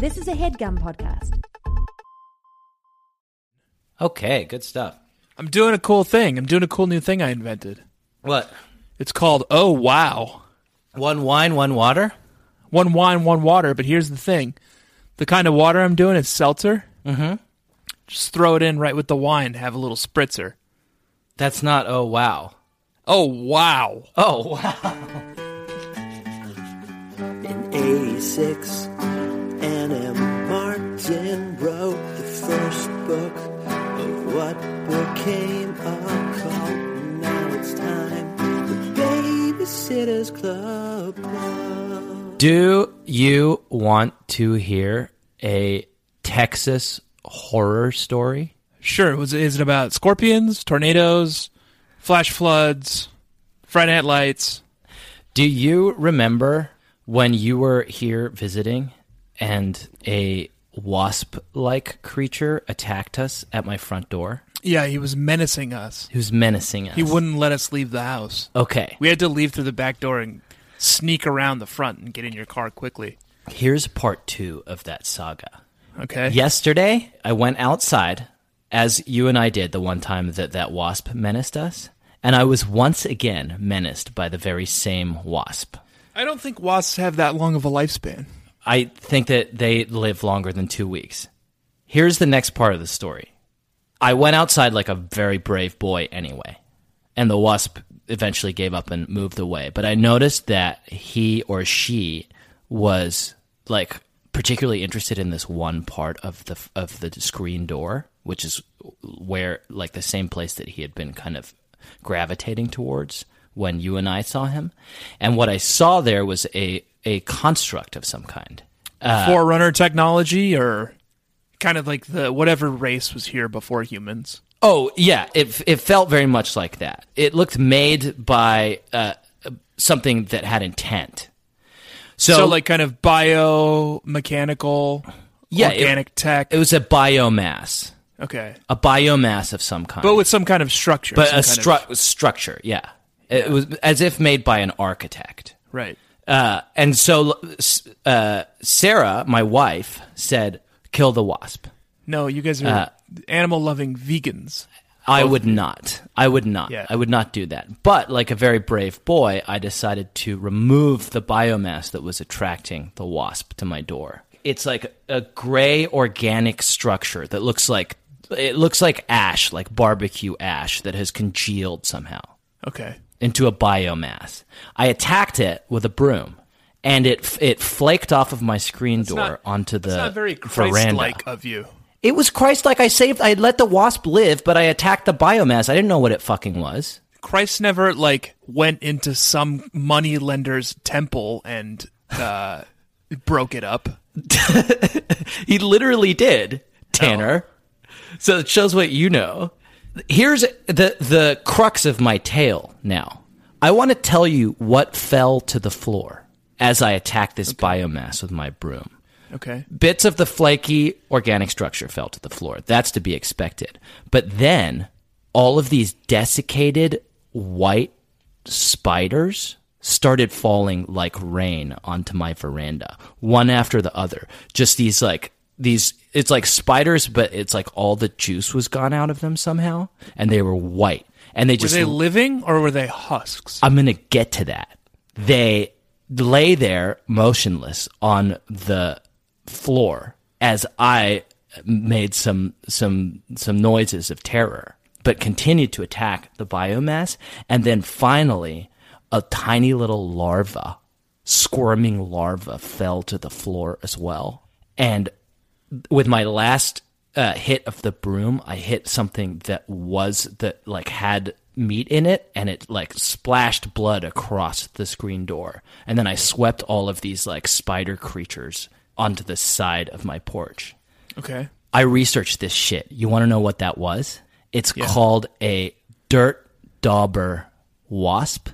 This is a headgum podcast. Okay, good stuff. I'm doing a cool thing. I'm doing a cool new thing I invented. What? It's called Oh Wow. One wine, one water? One wine, one water. But here's the thing the kind of water I'm doing is seltzer. Mm-hmm. Just throw it in right with the wine, have a little spritzer. That's not oh wow. Oh, wow. Oh wow. In 86, Ann M. Martin wrote the first book of what became a cult. Now it's time for Babysitter's Club. Club. Do you want to hear a Texas horror story? Sure. Was is it about scorpions, tornadoes, flash floods, Friday Night Lights? Do you remember when you were here visiting and a wasp like creature attacked us at my front door? Yeah, he was menacing us. He was menacing us. He wouldn't let us leave the house. Okay. We had to leave through the back door and sneak around the front and get in your car quickly. Here's part two of that saga. Okay. Yesterday, I went outside, as you and I did the one time that that wasp menaced us, and I was once again menaced by the very same wasp. I don't think wasps have that long of a lifespan. I think that they live longer than two weeks. Here's the next part of the story. I went outside like a very brave boy anyway, and the wasp eventually gave up and moved away. But I noticed that he or she was like particularly interested in this one part of the of the screen door, which is where like the same place that he had been kind of gravitating towards when you and I saw him. And what I saw there was a a construct of some kind. Forerunner technology or kind of like the whatever race was here before humans. Oh yeah, it it felt very much like that. It looked made by uh, something that had intent. So, So, like kind of biomechanical, Yeah, it- organic tech. it was a biomass, okay. a biomass of some kind, But with some kind of structure. but a stru- structure. Yeah. it was as if made by an architect. right. Uh, and so uh, Sarah, my wife, said, "Kill the wasp." No, you guys are Uh, animal loving vegans. I would not. I would not. Yeah. I would not do that. But like a very brave boy, I decided to remove the biomass that was attracting the wasp to my door. It's like a gray organic structure that looks like it looks like ash, like barbecue ash that has congealed somehow Okay. Into a biomass. I attacked it with a broom. And it it flaked off of my screen door not- onto the not very veranda. Christ-like of you. It was Christ like I saved. I let the wasp live, but I attacked the biomass. I didn't know what it fucking was. Christ never like went into some money lender's temple and uh, broke it up. He literally did, Tanner. So it shows what you know. Here's the the crux of my tale now. I want to tell you what fell to the floor as I attacked this biomass with my broom. Okay. Bits of the flaky organic structure fell to the floor. That's to be expected. But then all of these desiccated white spiders started falling like rain onto my veranda, one after the other. Just these like these it's like spiders but it's like all the juice was gone out of them somehow and they were white. And they just Were they living or were they husks? I'm going to get to that. They lay there motionless on the floor as I made some some some noises of terror, but continued to attack the biomass, and then finally, a tiny little larva, squirming larva, fell to the floor as well, and with my last uh, hit of the broom, I hit something that was that like had meat in it, and it like splashed blood across the screen door. And then I swept all of these like spider creatures onto the side of my porch. Okay. I researched this shit. You want to know what that was? It's called a dirt dauber wasp.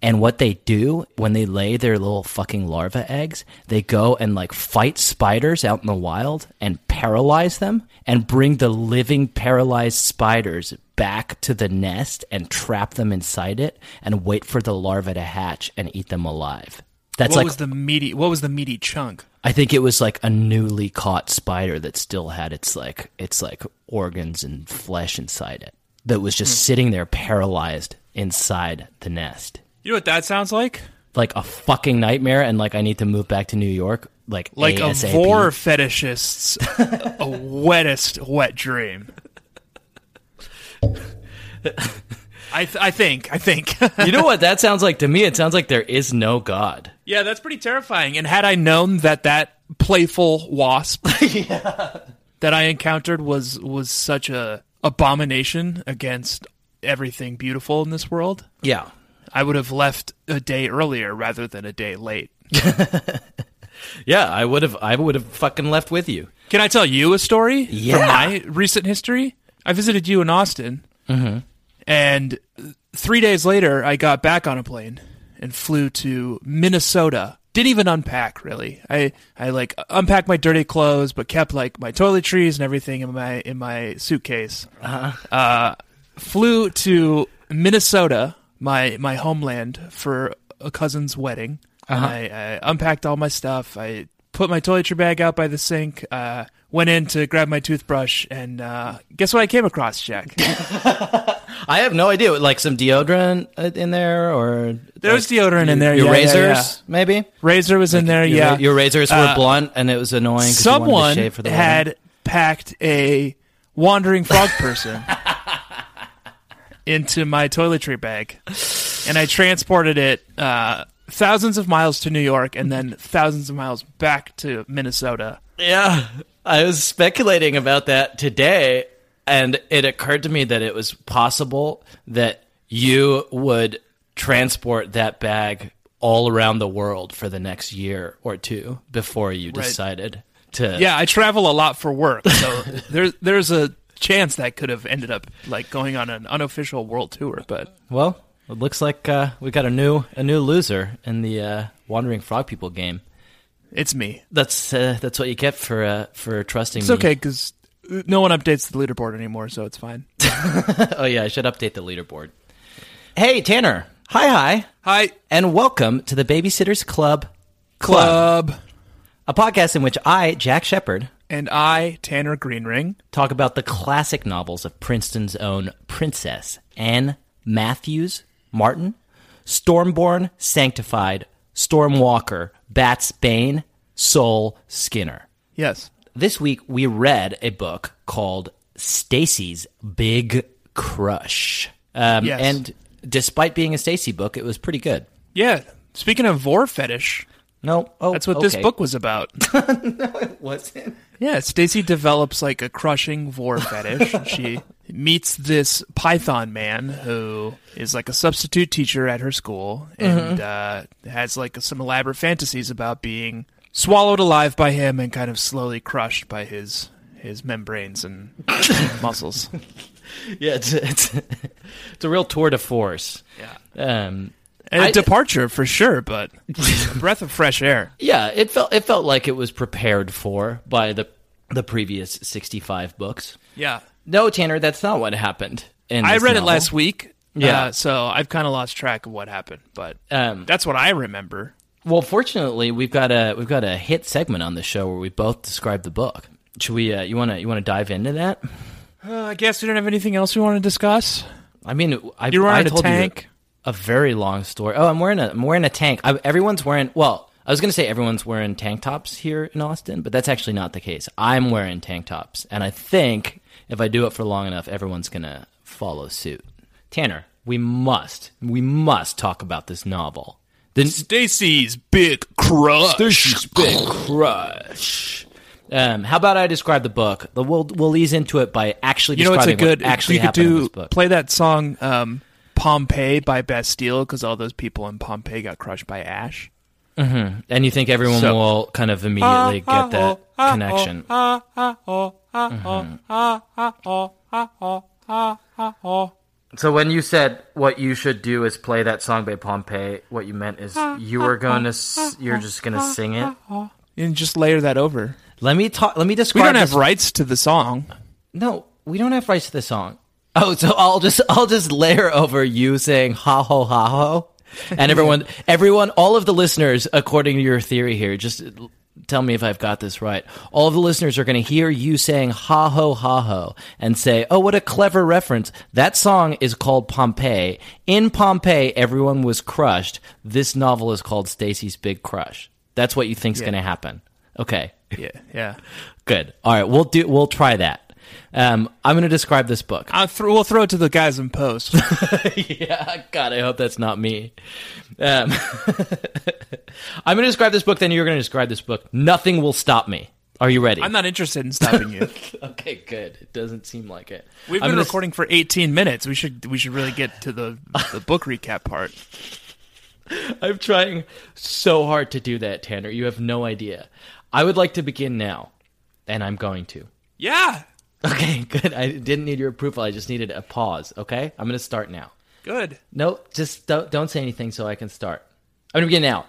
And what they do when they lay their little fucking larva eggs, they go and like fight spiders out in the wild and paralyze them and bring the living paralyzed spiders back to the nest and trap them inside it and wait for the larva to hatch and eat them alive. That's what like was the meaty? What was the meaty chunk? I think it was like a newly caught spider that still had its like its like organs and flesh inside it. That was just hmm. sitting there paralyzed inside the nest. You know what that sounds like? Like a fucking nightmare and like I need to move back to New York like Like ASAP. a vore fetishist's a wettest wet dream. I th- I think I think. you know what that sounds like to me? It sounds like there is no god. yeah, that's pretty terrifying. And had I known that that playful wasp that I encountered was was such a abomination against everything beautiful in this world, Yeah. I would have left a day earlier rather than a day late. Yeah, I would have I would have fucking left with you. Can I tell you a story Yeah. from my recent history? I visited you in Austin, and three days later, I got back on a plane and flew to Minnesota. Didn't even unpack really. I I like unpacked my dirty clothes, but kept like my toiletries and everything in my in my suitcase. Uh, flew to Minnesota, my my homeland, for a cousin's wedding. And I, I unpacked all my stuff. I put my toiletry bag out by the sink. Uh, went in to grab my toothbrush, and uh, guess what I came across, Jack? I have no idea. Like some deodorant uh, in there, or There was like, deodorant in there, Your yeah, yeah, razors, maybe. Razor was in there. Your, yeah, your razors were Uh, blunt, and it was annoying. 'cause you to someone shave for the wedding. had packed a wandering frog person into my toiletry bag, and I transported it uh, thousands of miles to New York, and then thousands of miles back to Minnesota. Yeah, I was speculating about that today, and it occurred to me that it was possible that you would transport that bag all around the world for the next year or two before you decided to. Yeah, I travel a lot for work, so there's there's a chance that could have ended up like going on an unofficial world tour, but Well, it looks like uh, we got a new a new loser in the uh, wandering frog people game. it's me. That's uh, that's what you get for uh, for trusting me. It's me. okay because no one updates the leaderboard anymore, so it's fine. Oh yeah, I should update the leaderboard. Hey Tanner, hi hi. Hi, and welcome to the Babysitters Club Club, club, a podcast in which I, Jack Shepherd, and I, Tanner Greenring. talk about the classic novels of Princeton's own Princess Ann Matthews Martin, Stormborn Sanctified, Stormwalker, Bat's Bane, Soul Skinner. Yes. This week we read a book called Stacey's Big Crush. Um, Yes. And despite being a Stacey book, it was pretty good. Yeah. Speaking of vore fetish, No, oh, that's what this book was about. No, it was. It? yeah, Stacey develops like a crushing vore fetish. she meets this Python man who is like a substitute teacher at her school and uh, has like some elaborate fantasies about being swallowed alive by him and kind of slowly crushed by his his membranes and muscles. Yeah, it's it's, it's a real tour de force. Yeah. Um, a I- departure for sure, but breath of fresh air. yeah, it felt it felt like it was prepared for by the the previous sixty five books. Yeah. No, Tanner, that's not what happened. I read it last week. Yeah. uh, so I've kind of lost track of what happened, but Um, that's what I remember. well, fortunately, we've got a we've got a hit segment on the show where we both describe the book. Should we? Uh, you want to you want to dive into that? Uh, I guess we don't have anything else we want to discuss. I mean, I, You're I wearing a tank. you a very long story. Oh, I'm wearing a I'm wearing a tank. I, everyone's wearing. Well, I was going to say everyone's wearing tank tops here in Austin, but that's actually not the case. I'm wearing tank tops, and I think if I do it for long enough, everyone's going to follow suit. Tanner, we must, we must talk about this novel. The Stacey's Big Crush. Big Crush. Um, how about I describe the book? We'll we'll ease into it by actually You know, it's a good. actually you could do play that song um, "Pompeii" by Bastille because all those people in Pompeii got crushed by ash. Mm-hmm. and you think everyone So- will kind of immediately get that connection. So when you said what you should do is play that song by Pompeii, what you meant is you were going to s- you're just going to sing it. And just layer that over. Let me talk. Let me describe. We don't have this- rights to the song. No, we don't have rights to the song. Oh, so I'll just I'll just layer over you saying ha ho ha ho, and everyone everyone all of the listeners according to your theory here just tell me if I've got this right. All of the listeners are going to hear you saying ha ho ha ho and say, "Oh, what a clever reference." That song is called Pompeii. In Pompeii, everyone was crushed. This novel is called Stacy's Big Crush. That's what you think's going to happen. Okay. Yeah, yeah. Good. All right, we'll do we'll try that. Um, I'm going to describe this book. Th- we'll throw it to the guys in post. yeah, God, I hope that's not me. Um, I'm going to describe this book. Then you're going to describe this book. Nothing will stop me. Are you ready? I'm not interested in stopping you. okay, good. It doesn't seem like it. We've I'm been recording for 18 minutes. We should we should really get to the the book recap part. I'm trying so hard to do that, Tanner. You have no idea. I would like to begin now, and I'm going to. Yeah, Okay, good. I didn't need your approval. I just needed a pause. Okay, I'm going to start now. good. No, just don't, don't say anything so I can start. I'm going to begin now.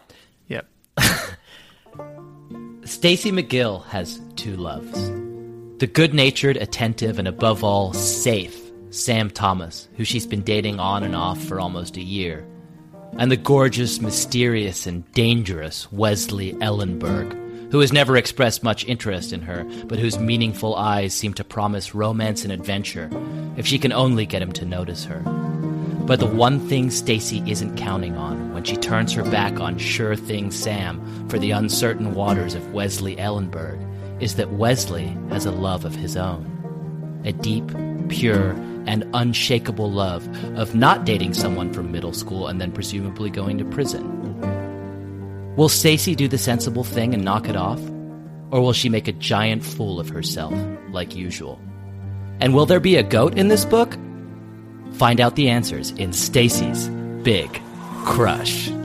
Yep. Stacey McGill has two loves. The good-natured, attentive, and above all, safe Sam Thomas, who she's been dating on and off for almost a year. And the gorgeous, mysterious, and dangerous Wesley Ellenberg, who has never expressed much interest in her, but whose meaningful eyes seem to promise romance and adventure if she can only get him to notice her. But the one thing Stacey isn't counting on when she turns her back on sure thing Sam for the uncertain waters of Wesley Ellenberg is that Wesley has a love of his own. A deep, pure, and unshakable love of not dating someone from middle school and then presumably going to prison. Will Stacey do the sensible thing and knock it off? Or will she make a giant fool of herself, like usual? And will there be a goat in this book? Find out the answers in Stacey's Big Crush.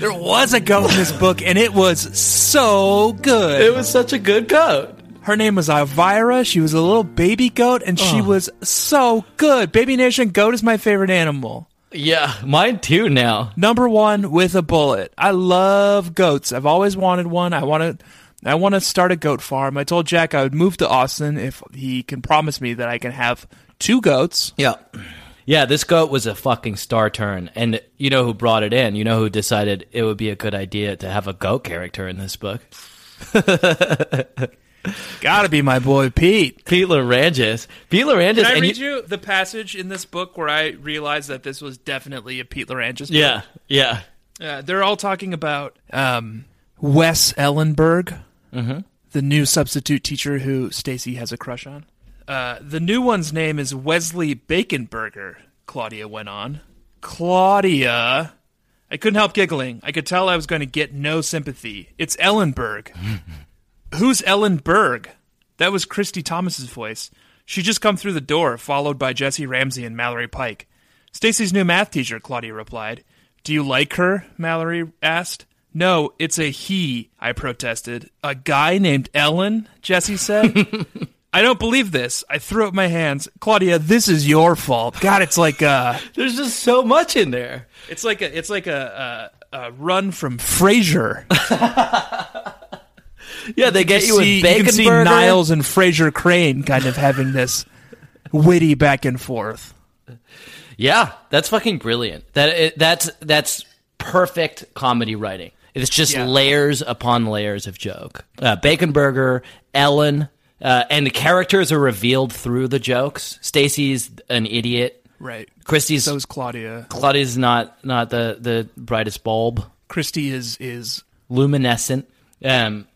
There was a goat in this book, and it was so good. It was such a good goat. Her name was Elvira. She was a little baby goat, and she oh. was so good. Baby Nation goat is my favorite animal. Yeah, mine too now. Number one with a bullet. I love goats. I've always wanted one. I want to. I want to start a goat farm. I told Jack I would move to Austin if he can promise me that I can have two goats. Yeah. Yeah, this goat was a fucking star turn. And you know who brought it in? You know who decided it would be a good idea to have a goat character in this book? Gotta be my boy Pete. Pete Lerangis. Pete Lerangis. Can I and read you the passage in this book where I realized that this was definitely a Pete Lerangis book? Yeah, yeah. Uh, they're all talking about um, Wes Ellenberg, the new substitute teacher who Stacey has a crush on. Uh, the new one's name is Wesley Baconburger, Claudia went on. Claudia. I couldn't help giggling. I could tell I was going to get no sympathy. It's Ellenberg. Who's Ellen Berg? That was Kristy Thomas's voice. She just come through the door, followed by Jessi Ramsey and Mallory Pike. Stacey's new math teacher, Claudia replied. Do you like her? Mallory asked. No, it's a he, I protested. A guy named Ellen? Jessi said. I don't believe this. I threw up my hands. Claudia, this is your fault. God, it's like uh There's just so much in there. it's like a it's like a, a, a run from Frasier. Yeah, they get you, see, with you bacon can see burger. Niles and Frasier Crane kind of having this witty back and forth. Yeah, that's fucking brilliant. That it, that's that's perfect comedy writing. It's just Yeah. layers upon layers of joke. Uh, Bacon Burger, Ellen, uh, and the characters are revealed through the jokes. Stacey's an idiot. Right. Kristy's So is Claudia. Claudia's not not the the brightest bulb, Kristy is is luminescent. Um,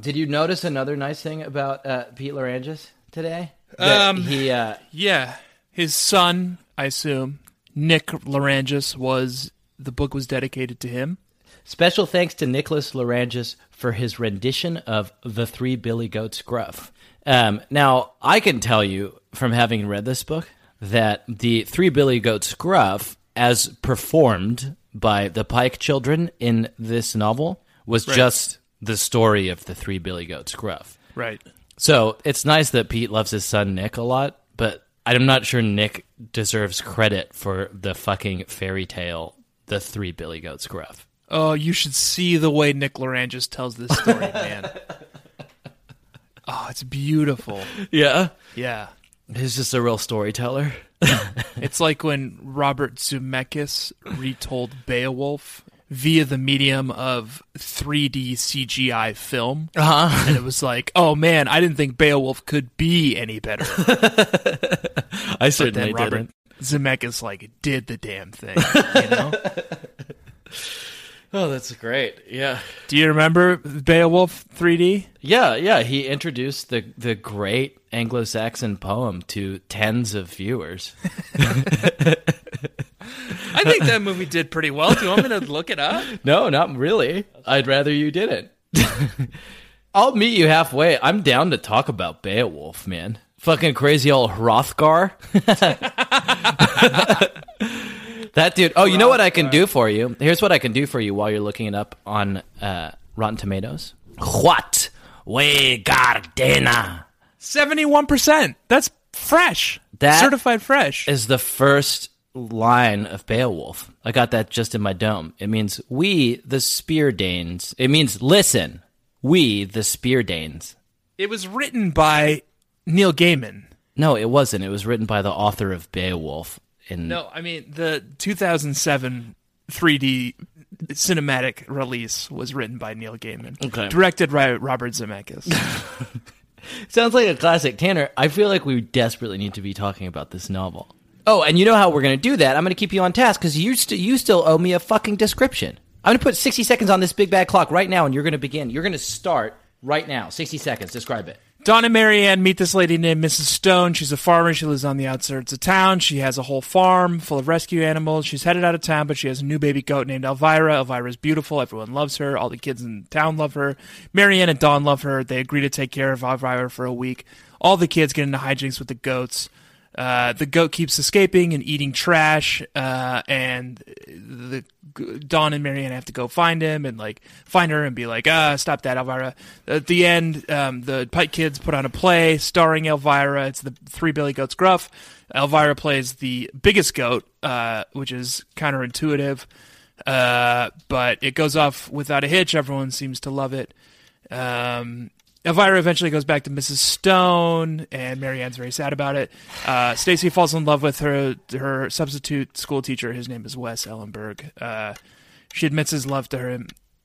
did you notice another nice thing about uh, Pete Lerangis today? That Um, he uh, yeah. His son, I assume, Nick Lerangis was the book was dedicated to him. Special thanks to Nicholas Lerangis for his rendition of The Three Billy Goats Gruff. Um, now, I can tell you from having read this book that the Three Billy Goats Gruff, as performed by the Pike children in this novel, was just the story of the Three Billy Goats Gruff. Right. So it's nice that Pete loves his son Nick a lot, but I'm not sure Nick deserves credit for the fucking fairy tale, The Three Billy Goats Gruff. Oh, you should see the way Nick Lerangis tells this story, man. oh, it's beautiful. Yeah. Yeah. He's just a real storyteller. It's like when Robert Zemeckis retold Beowulf via the medium of 3D CGI film. Uh-huh. And it was like, oh man, I didn't think Beowulf could be any better. I But certainly then Robert didn't. Zemeckis like did the damn thing. You know? Oh, that's great. Yeah. Do you remember Beowulf 3D? Yeah, yeah. He introduced the the great Anglo-Saxon poem to tens of viewers. I think that movie did pretty well. Do you want me to look it up? No, not really. I'd rather you didn't. I'll meet you halfway. I'm down to talk about Beowulf, man. Fucking crazy old Hrothgar. that dude. Oh, you know what I can do for you? Here's what I can do for you while you're looking it up on uh, Rotten Tomatoes. What? We Gardena 71%. That's fresh. That Certified fresh. is the first line of Beowulf. I got that just in my dome. It means we, the Spear Danes. It means listen, we, the Spear Danes. It was written by Neil Gaiman. No, it wasn't. It was written by the author of Beowulf. In No, I mean the 2007 3D cinematic release was written by Neil Gaiman. Okay. Directed by Robert Zemeckis. sounds like a classic. Tanner, I feel like we desperately need to be talking about this novel. Oh, and you know how we're going to do that? I'm going to keep you on task because you st- you still owe me a fucking description. I'm going to put 60 seconds on this big bad clock right now, and you're going to begin. You're going to start right now. 60 seconds. Describe it. Dawn and Mary Anne meet this lady named Mrs. Stone. She's a farmer. She lives on the outskirts of town. She has a whole farm full of rescue animals. She's headed out of town, but she has a new baby goat named Elvira. Elvira's beautiful. Everyone loves her. All the kids in town love her. Mary Anne and Dawn love her. They agree to take care of Elvira for a week. All the kids get into hijinks with the goats. Uh, the goat keeps escaping and eating trash, uh, and the Dawn and Mary Anne have to go find him and like find her and be like, ah, stop that, Elvira. At the end, um, the Pike Kids put on a play starring Elvira. It's the Three Billy Goats Gruff. Elvira plays the biggest goat, uh, which is counterintuitive, uh, but it goes off without a hitch. Everyone seems to love it. Um, Elvira eventually goes back to Mrs. Stone, and Mary Anne's very sad about it. Uh, Stacey falls in love with her her substitute school teacher. His name is Wes Ellenberg. Uh, she admits his love to her.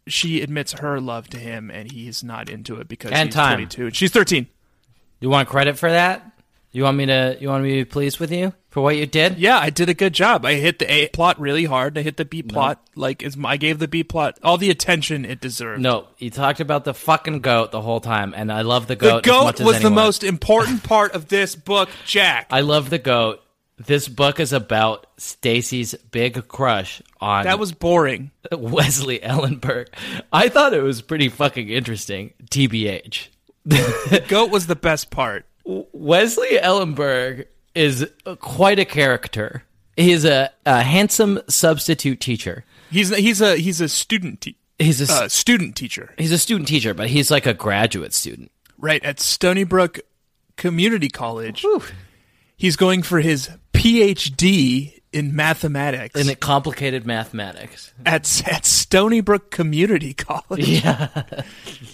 She admits her love to him, and he's not into it because And he's time. 22. and She's 13. You want credit for that? You want me to? You want me to be pleased with you for what you did? Yeah, I did a good job. I hit the A plot really hard. I hit the B plot like as I gave the B plot all the attention it deserved. No, you talked about the fucking goat the whole time, and I love the the goat. as goat much as was the anyone. most important part of this book, Jack. I love the goat. This book is about Stacey's big crush on that was boring. Wesley Ellenberg. I thought it was pretty fucking interesting. TBH. The Goat was the best part. Wesley Ellenberg is quite a character. He's a, a handsome substitute teacher. He's he's a he's a student te- He's a uh, student teacher, he's a student teacher, but he's like a graduate student. right at Stoneybrook Community College. He's going for his PhD in mathematics In complicated mathematics. at at Stoneybrook Community College. Yeah.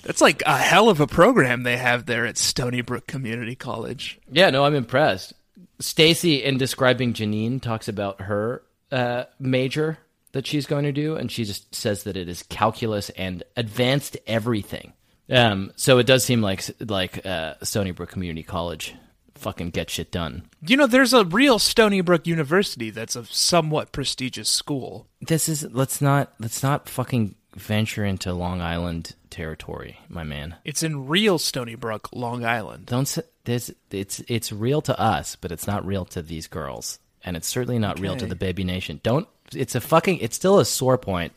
That's like a hell of a program they have there at Stoneybrook Community College. Yeah, no, I'm impressed. Stacey, in describing Janine, talks about her uh, major that she's going to do, and she just says that it is calculus and advanced everything. Um, so it does seem like like uh, Stoneybrook Community College fucking get shit done. You know, there's a real Stony Brook University that's a somewhat prestigious school. This is let's not let's not fucking venture into Long Island territory, my man. It's in real Stony Brook, Long Island. Don't this it's it's real to us, but it's not real to these girls, and it's certainly not real to the baby nation. Don't. It's a fucking. It's still a sore point.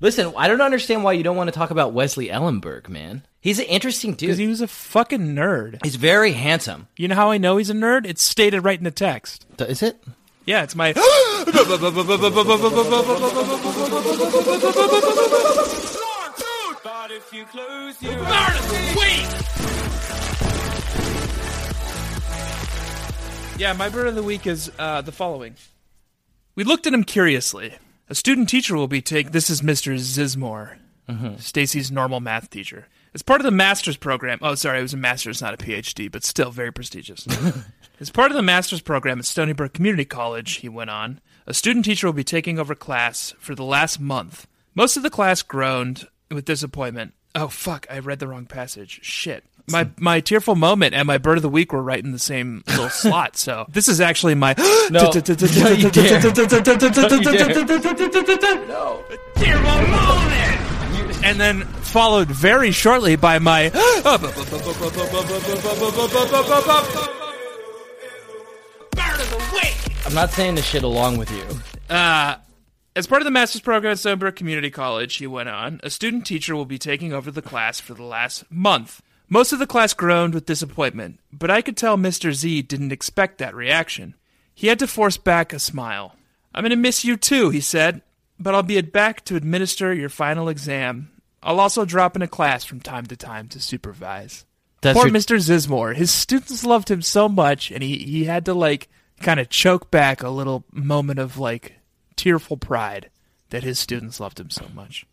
Listen, I don't understand why you don't want to talk about Wesley Ellenberg, man. He's an interesting dude. Because he was a fucking nerd. He's very handsome. You know how I know he's a nerd? It's stated right in the text. Is it? Yeah, it's my. Yeah, my bird of the week is uh, the following. We looked at him curiously. A student teacher will be taking. This is Mr. Zizmore, Stacey's normal math teacher. As part of the master's program. Oh, sorry, it was a master's, not a PhD, but still very prestigious. As part of the master's program at Stoneybrook Community College, he went on, a student teacher will be taking over class for the last month. Most of the class groaned with disappointment. Oh fuck, I read the wrong passage. Shit. My my tearful moment and my bird of the week were right in the same little slot. So this is actually my No. Tearful moment. And then followed very shortly by my bird of the week. I'm not saying this shit along with you. Uh, as part of the master's program at Stoneybrook Community College, he went on, a student teacher will be taking over the class for the last month. Most of the class groaned with disappointment, but I could tell Mr. Z didn't expect that reaction. He had to force back a smile. I'm going to miss you too, he said, but I'll be back to administer your final exam. I'll also drop in a class from time to time to supervise. That's Poor your- Mr. Zizmore. His students loved him so much, and he, he had to, like, kind of choke back a little moment of, like, tearful pride that his students loved him so much.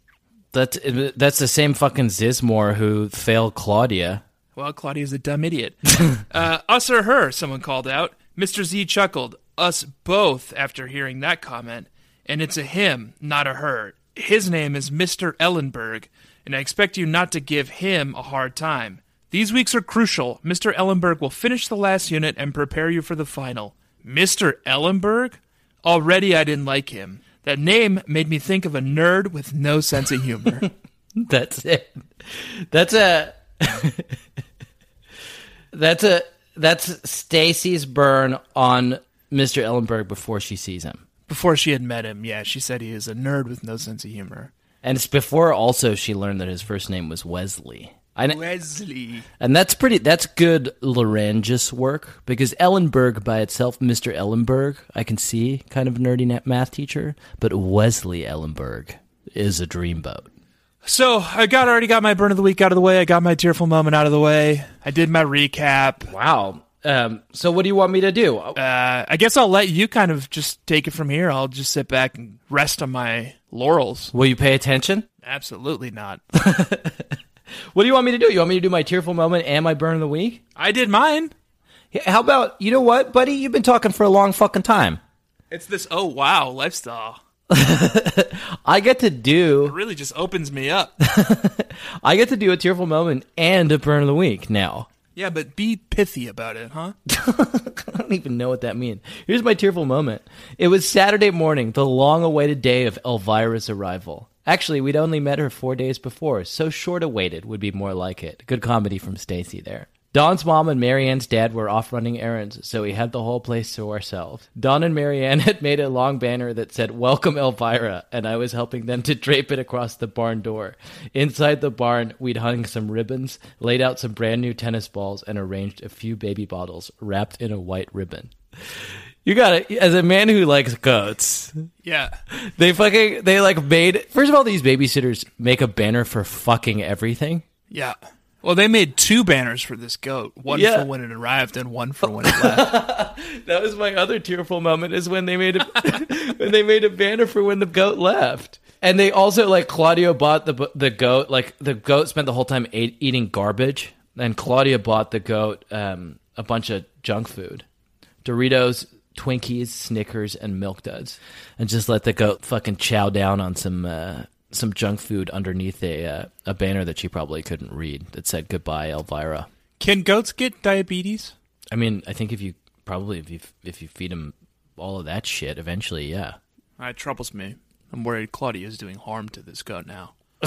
That's that's the same fucking Zizmore who failed Claudia. Well, Claudia's a dumb idiot. uh, us or her, someone called out. Mr. Z chuckled. Us both after hearing that comment. And it's a him, not a her. His name is Mr. Ellenberg, and I expect you not to give him a hard time. These weeks are crucial. Mr. Ellenberg will finish the last unit and prepare you for the final. Mr. Ellenberg? Already I didn't like him. That name made me think of a nerd with no sense of humor. That's it. That's a That's a that's Stacey's burn on Mr. Ellenberg before she sees him. Before she had met him, yeah, she said he is a nerd with no sense of humor. And it's before also she learned that his first name was Wesley. I, Wesley. and that's pretty that's good Lerangis work because Ellenberg by itself, Mr. Ellenberg, I can see kind of nerdy math teacher, but Wesley Ellenberg is a dreamboat. So I got already got my burn of the week out of the way. I got my tearful moment out of the way. I did my recap. Wow. Um, so what do you want me to do? Uh, I guess I'll let you kind of just take it from here. I'll just sit back and rest on my laurels. Will you pay attention? Absolutely not. What do you want me to do? You want me to do my tearful moment and my burn of the week? I did mine. Yeah, How about you know what, buddy? You've been talking for a long fucking time. It's this oh wow lifestyle. I get to It do really just opens me up. I get to do a tearful moment and a burn of the week now. Yeah, but be pithy about it, huh? I don't even know what that means. Here's my tearful moment. It was Saturday morning, the long-awaited day of Elvira's arrival. Actually, we'd only met her four days before, so short-awaited would be more like it. Good comedy from Stacey there. Dawn's mom and Mary Anne's dad were off running errands, so we had the whole place to ourselves. Dawn and Mary Anne had made a long banner that said, Welcome Elvira, and I was helping them to drape it across the barn door. Inside the barn, we'd hung some ribbons, laid out some brand new tennis balls, and arranged a few baby bottles wrapped in a white ribbon. You gotta, as a man who likes goats, Yeah. they fucking, they like made, first of all, these babysitters make a banner for fucking everything. Yeah. Well, they made two banners for this goat. One Yeah. for when it arrived and one for when it left. That was my other tearful moment is when they made a when they made a banner for when the goat left. And they also like Claudio bought the the goat like the goat spent the whole time ate, eating garbage and Claudia bought the goat um, a bunch of junk food. Doritos, Twinkies, Snickers and Milk Duds and just let the goat fucking chow down on some uh, some junk food underneath a uh, a banner that she probably couldn't read that said goodbye Elvira. Can goats get diabetes? I mean, I think if you probably if you if you feed them all of that shit, eventually, yeah. That troubles me. I'm worried Claudia is doing harm to this goat now.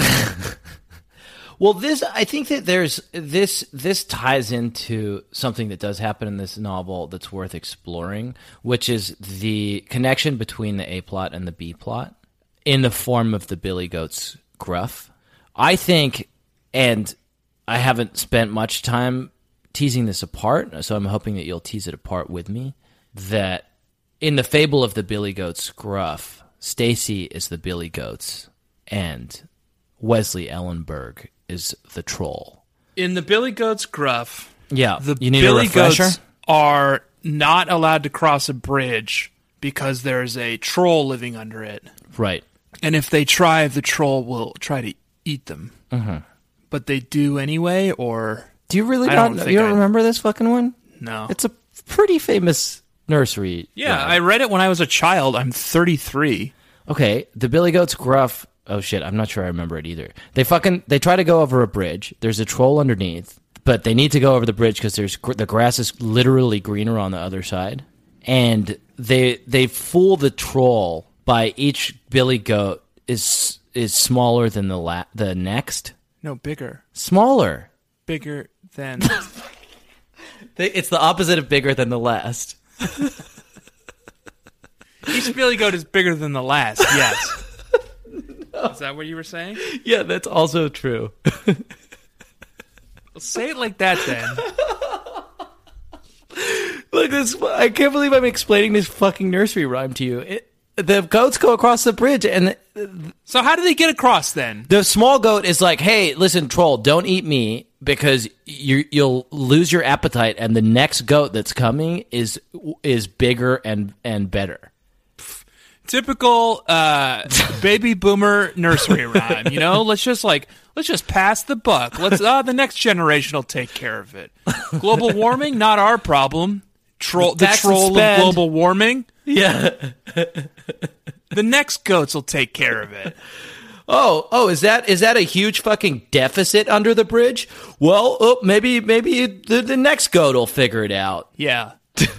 Well, this I think that there's this this ties into something that does happen in this novel that's worth exploring, which is the connection between the A plot and the B plot in the form of the Billy Goat's gruff. I think, and I haven't spent much time teasing this apart, so I'm hoping that you'll tease it apart with me. That in the fable of the Billy Goat's gruff, Stacey is the Billy Goats, and Wesley Ellenberg is the troll. In the Billy Goat's gruff, Yeah, the Billy. Goats are not allowed to cross a bridge because there's a troll living under it. Right. And if they try, the troll will try to eat them. Mm-hmm. But they do anyway, or Do you really I not? don't you don't I- remember this fucking one? no? It's a pretty famous nursery. yeah, rhyme. I read it when I was a child. I'm 33. Okay, the Billy Goat's gruff. Oh shit, I'm not sure I remember it either. They fucking they try to go over a bridge. There's a troll underneath, but they need to go over the bridge because there's the grass is literally greener on the other side, and they they fool the troll by each Billy Goat is is smaller than the la- the next. No, bigger. Smaller. Bigger than. They, it's the opposite of bigger than the last. Each Billy Goat is bigger than the last, yes. Is that what you were saying? Yeah, that's also true. Well, say it like that then. Look, this I can't believe I'm explaining this fucking nursery rhyme to you. It, the goats go across the bridge, and the, So, how do they get across then? the small goat is like, "Hey, listen, troll, don't eat me because you you'll lose your appetite, and the next goat that's coming is is bigger and and better." Typical uh, baby boomer nursery rhyme, you know? Let's just like, let's just pass the buck. Let's, uh, the next generation will take care of it. Global warming, not our problem. Troll, the Tax troll of global warming, Yeah. The next goats will take care of it. Oh, oh, is that is that a huge fucking deficit under the bridge? Well, oh, maybe maybe the, the next goat will figure it out. Yeah.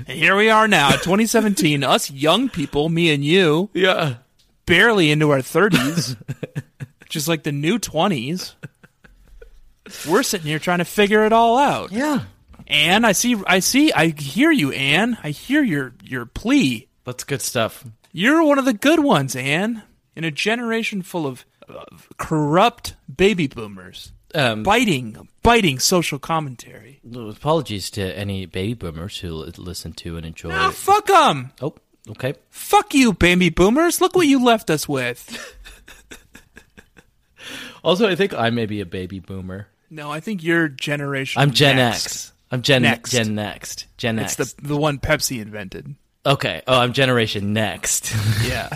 And here we are now, 2017, us young people, me and you, Yeah. barely into our 30s, just like the new 20s. We're sitting here trying to figure it all out. Yeah. Anne, I see, I see, I hear you, Anne. I hear your your plea. That's good stuff. You're one of the good ones, Anne. In a generation full of, of corrupt baby boomers, Um, biting, biting social commentary. apologies to any baby boomers who listen to and enjoy. Ah, fuck them. oh, okay. Fuck you, baby boomers. Look what you left us with. Also, I think I may be a baby boomer. No, I think your generation. I'm Gen next. X. I'm Gen Next. Gen Next. Gen It's X. the the one Pepsi invented. Okay. Oh, I'm Generation Next. Yeah,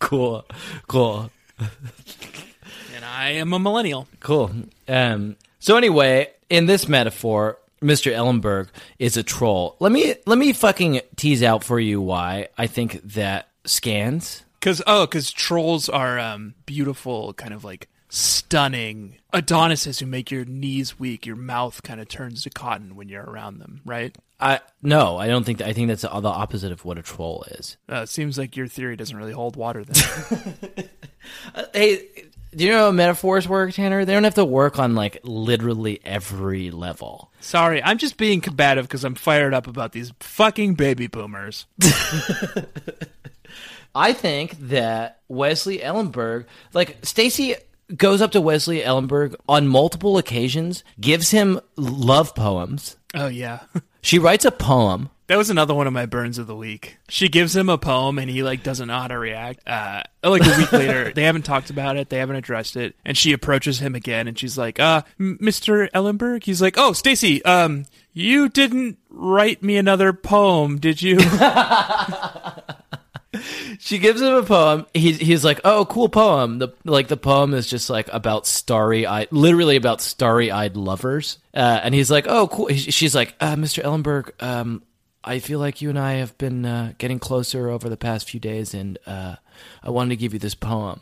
cool. Cool. and I am a millennial. Cool. Um, so anyway, in this metaphor, Mr. Ellenberg is a troll. Let me let me fucking tease out for you why I think that scans. Cause oh, cause trolls are um beautiful, kind of like stunning Adonises who make your knees weak. Your mouth kind of turns to cotton when you're around them, right? I no, I don't think that. I think that's the opposite of what a troll is. Uh, it seems like your theory doesn't really hold water then. Hey, do you know how metaphors work, Tanner? They don't have to work on like literally every level. Sorry, I'm just being combative because I'm fired up about these fucking baby boomers. I think that Wesley Ellenberg, like Stacey goes up to Wesley Ellenberg on multiple occasions, gives him love poems. Oh yeah. She writes a poem. That was another one of my burns of the week. She gives him a poem and he like doesn't know how to react. Uh, like a week later, they haven't talked about it, they haven't addressed it, and she approaches him again and she's like, "Uh, Mr. Ellenberg." He's like, "Oh, Stacey, um, you didn't write me another poem, did you?" She gives him a poem. He's he's like, "Oh, cool poem." The like the poem is just like about starry-eyed, literally about starry-eyed lovers. Uh, and he's like, "Oh, cool." She's like, uh, "Mr. Ellenberg, um, I feel like you and I have been uh, getting closer over the past few days, and uh, I wanted to give you this poem."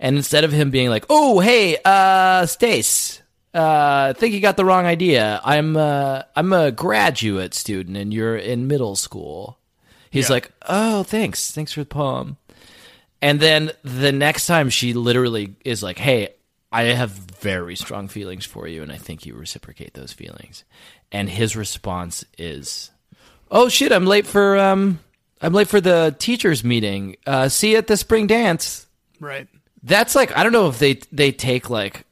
And instead of him being like, "Oh, hey, uh, Stace, uh, I think you got the wrong idea. I'm I'm a graduate student, and you're in middle school." He's Yeah. like, "Oh, thanks, thanks for the poem." And then the next time, she literally is like, "Hey, I have very strong feelings for you, and I think you reciprocate those feelings." And his response is, "Oh shit, I'm late for um, I'm late for the teachers meeting. Uh, see you at the spring dance." Right. That's like I don't know if they they take like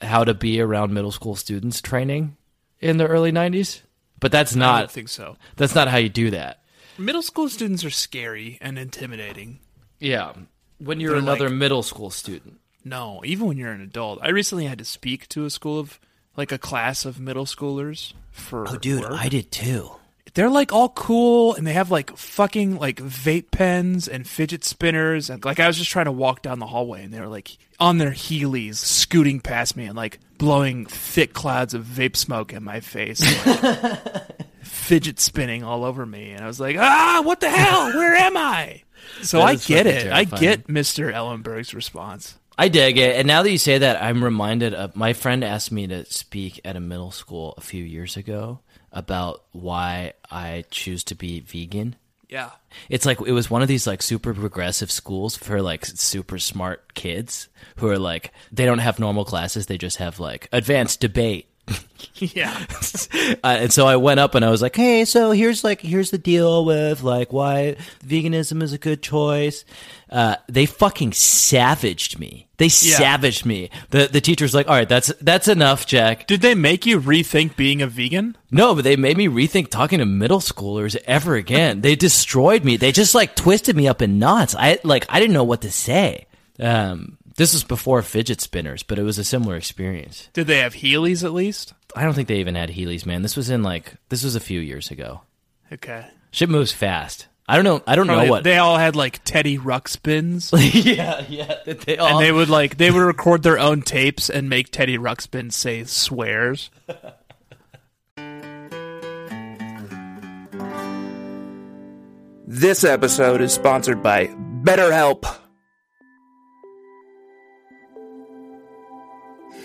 how to be around middle school students training in the early '90s, but that's I not don't think so. that's not how you do that. Middle school students are scary and intimidating. Yeah, when you're They're another like- middle school student. No, even when you're an adult. I recently had to speak to a school of like a class of middle schoolers for Oh, dude, work. I did too. they're like all cool and they have like fucking like vape pens and fidget spinners and like I was just trying to walk down the hallway and they were like on their heelys scooting past me and like blowing thick clouds of vape smoke in my face like, fidget spinning all over me and I was like ah what the hell where am I so That I get it I get Mr. Ellenberg's response I dig it. And now that you say that, I'm reminded of my friend asked me to speak at a middle school a few years ago about why I choose to be vegan. Yeah It's like it was one of these like super progressive schools for like super smart kids who are like they don't have normal classes, they just have like advanced debate. yeah uh, and so I went up and I was like, "Hey, so here's like here's the deal with like why veganism is a good choice." Uh, they fucking savaged me. They savaged me. The the teacher's like, "All right, that's that's enough, Jack." did they make you rethink being a vegan No, but they made me rethink talking to middle schoolers ever again. they destroyed me. They just like twisted me up in knots. I like I didn't know what to say. Um, this was before fidget spinners, but it was a similar experience. did they have heelys at least I don't think they even had Heelys, man. This was in like this was a few years ago. okay Shit moves fast. I don't know. I don't Probably know what. they all had like Teddy Ruxpins yeah, yeah. that They all, and they would like they would record their own tapes and make Teddy Ruxpin say swears. This episode is sponsored by BetterHelp.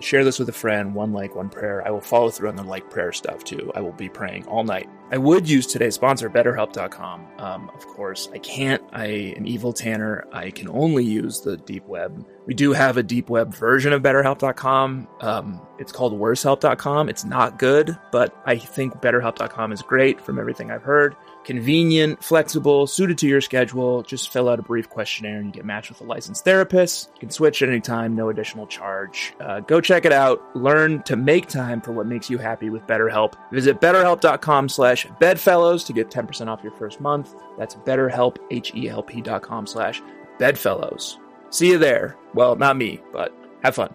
Share this with a friend, one like, one prayer. I will follow through on the like prayer stuff too. I will be praying all night. I would use today's sponsor, BetterHelp.com. Um, of course, I can't. I am evil Tanner. I can only use the deep web. We do have a deep web version of BetterHelp.com. Um, it's called WorseHelp.com. It's not good, but I think BetterHelp.com is great from everything I've heard. Convenient, flexible, suited to your schedule. Just fill out a brief questionnaire and you get matched with a licensed therapist. You can switch at any time, no additional charge. Uh, go check it out. Learn to make time for what makes you happy with BetterHelp. Visit betterhelp.com slash bedfellows to get 10% off your first month. That's betterhelp, H-E-L-P dot com slash bedfellows. See you there. Well, not me, but have fun.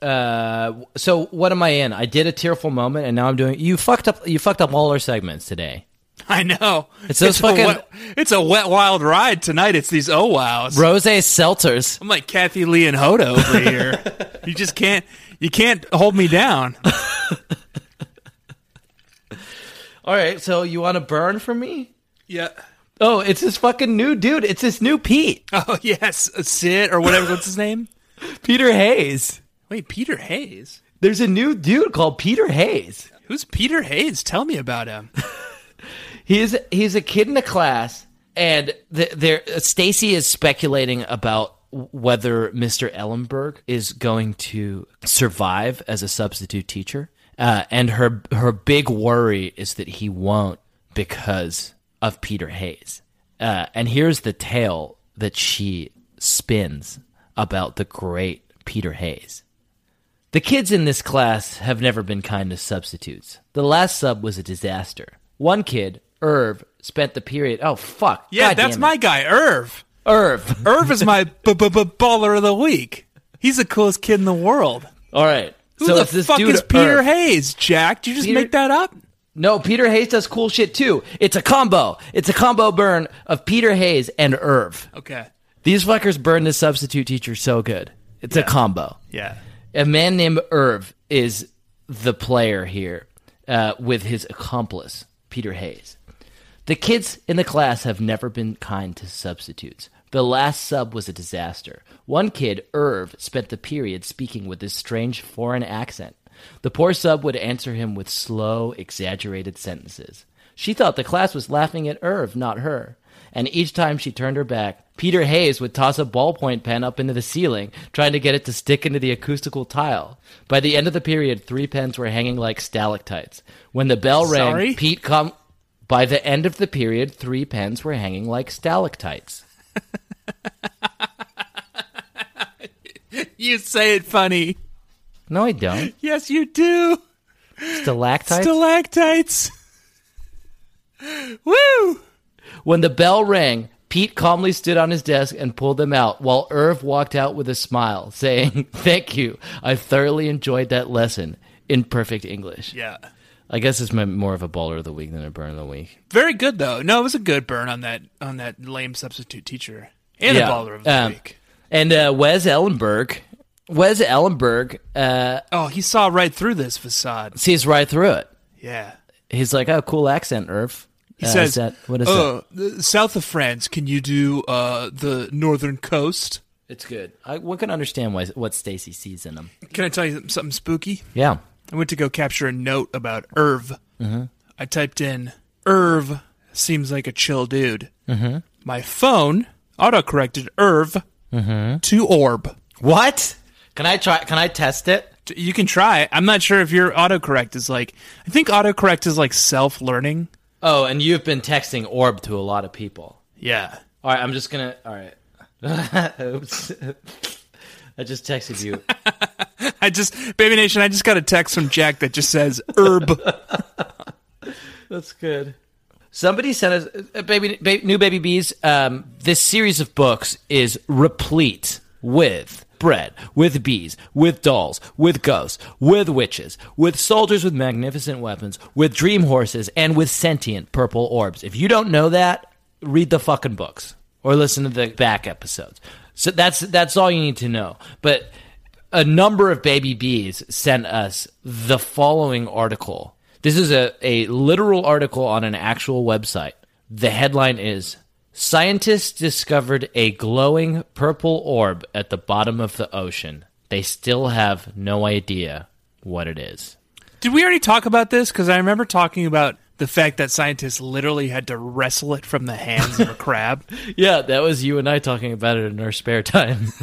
Uh, so what am I in? I did a tearful moment, and now I'm doing. You fucked up. You fucked up all our segments today. I know. It's those a fucking- wet, it's a wet, wild ride tonight. It's these oh wows. Rose seltzers. I'm like Kathie Lee and Hoda over here. you just can't. You can't hold me down. All right, so you want to burn for me? Yeah. Oh, it's this fucking new dude. It's this new Pete, Oh yes, Sid or whatever. What's his name? Peter Hayes. Wait, Peter Hayes. There's a new dude called Peter Hayes. Who's Peter Hayes? Tell me about him. He's he's a kid in a class, and the, there Stacey is speculating about whether Mr. Ellenberg is going to survive as a substitute teacher, uh, and her her big worry is that he won't because of Peter Hayes. Uh, and here's the tale that she spins about the great Peter Hayes. The kids in this class have never been kind to substitutes. The last sub was a disaster. One kid, Irv, spent the period. Oh fuck! Yeah, God that's my guy, Irv. Irv. Irv is my b- b- b- baller of the week. He's the coolest kid in the world. All right. Who so the this fuck dude is Peter Irv. Hayes? Jack, did you just Peter- make that up? No, Peter Hayes does cool shit too. It's a combo. It's a combo burn of Peter Hayes and Irv. Okay. These fuckers burn the substitute teacher so good. It's a combo. Yeah. A man named Irv is the player here uh, with his accomplice, Peter Hayes. The kids in the class have never been kind to substitutes. The last sub was a disaster. One kid, Irv, spent the period speaking with this strange foreign accent. The poor sub would answer him with slow, exaggerated sentences. She thought the class was laughing at Irv, not her. And each time she turned her back, Peter Hayes would toss a ballpoint pen up into the ceiling, trying to get it to stick into the acoustical tile. By the end of the period, three pens were hanging like stalactites. When the bell rang, Sorry? Pete come. By the end of the period, three pens were hanging like stalactites. You say it funny. No, I don't. Yes, you do. Stalactites. Stalactites. Woo! When the bell rang, Pete calmly stood on his desk and pulled them out, while Irv walked out with a smile, saying, Thank you. I thoroughly enjoyed that lesson in perfect English. Yeah. I guess it's more of a baller of the week than a burn of the week. Very good though. No, it was a good burn on that on that lame substitute teacher and a baller of the Um, week. And uh, Wes Ellenberg, Wes Ellenberg uh, Oh, he saw right through this facade. sees right through it. Yeah. He's like, "Oh, cool accent, Irv." He Uh, says, is that, "What is uh, that?" south of France, can you do uh, the northern coast? It's good. I we can understand why, what Stacey sees in him. Can I tell you something spooky? Yeah. I went to go capture a note about Irv. Mm-hmm. I typed in Irv seems like a chill dude. Mm-hmm. My phone autocorrected Irv Mm-hmm. to Orb. What? Can I try? Can I test it? You can try. I'm not sure if your autocorrect is like. I think autocorrect is like self learning. Oh, and you've been texting Orb to a lot of people. Yeah. All right, I'm just gonna. All right. Oops. I just texted you. I just, Baby Nation, I just got a text from Jack that just says Herb. That's good. Somebody sent us, uh, baby, ba- new baby bees. Um, this series of books is replete with bread, with bees, with dolls, with ghosts, with witches, with soldiers with magnificent weapons, with dream horses, and with sentient purple orbs. If you don't know that, read the fucking books or listen to the back episodes. So that's that's all you need to know. But a number of baby bees sent us the following article. This is a, a literal article on an actual website. The headline is Scientists discovered a glowing purple orb at the bottom of the ocean. They still have no idea what it is. Did we already talk about this? Because I remember talking about the fact that scientists literally had to wrestle it from the hands of a crab. Yeah, that was you and I talking about it in our spare time.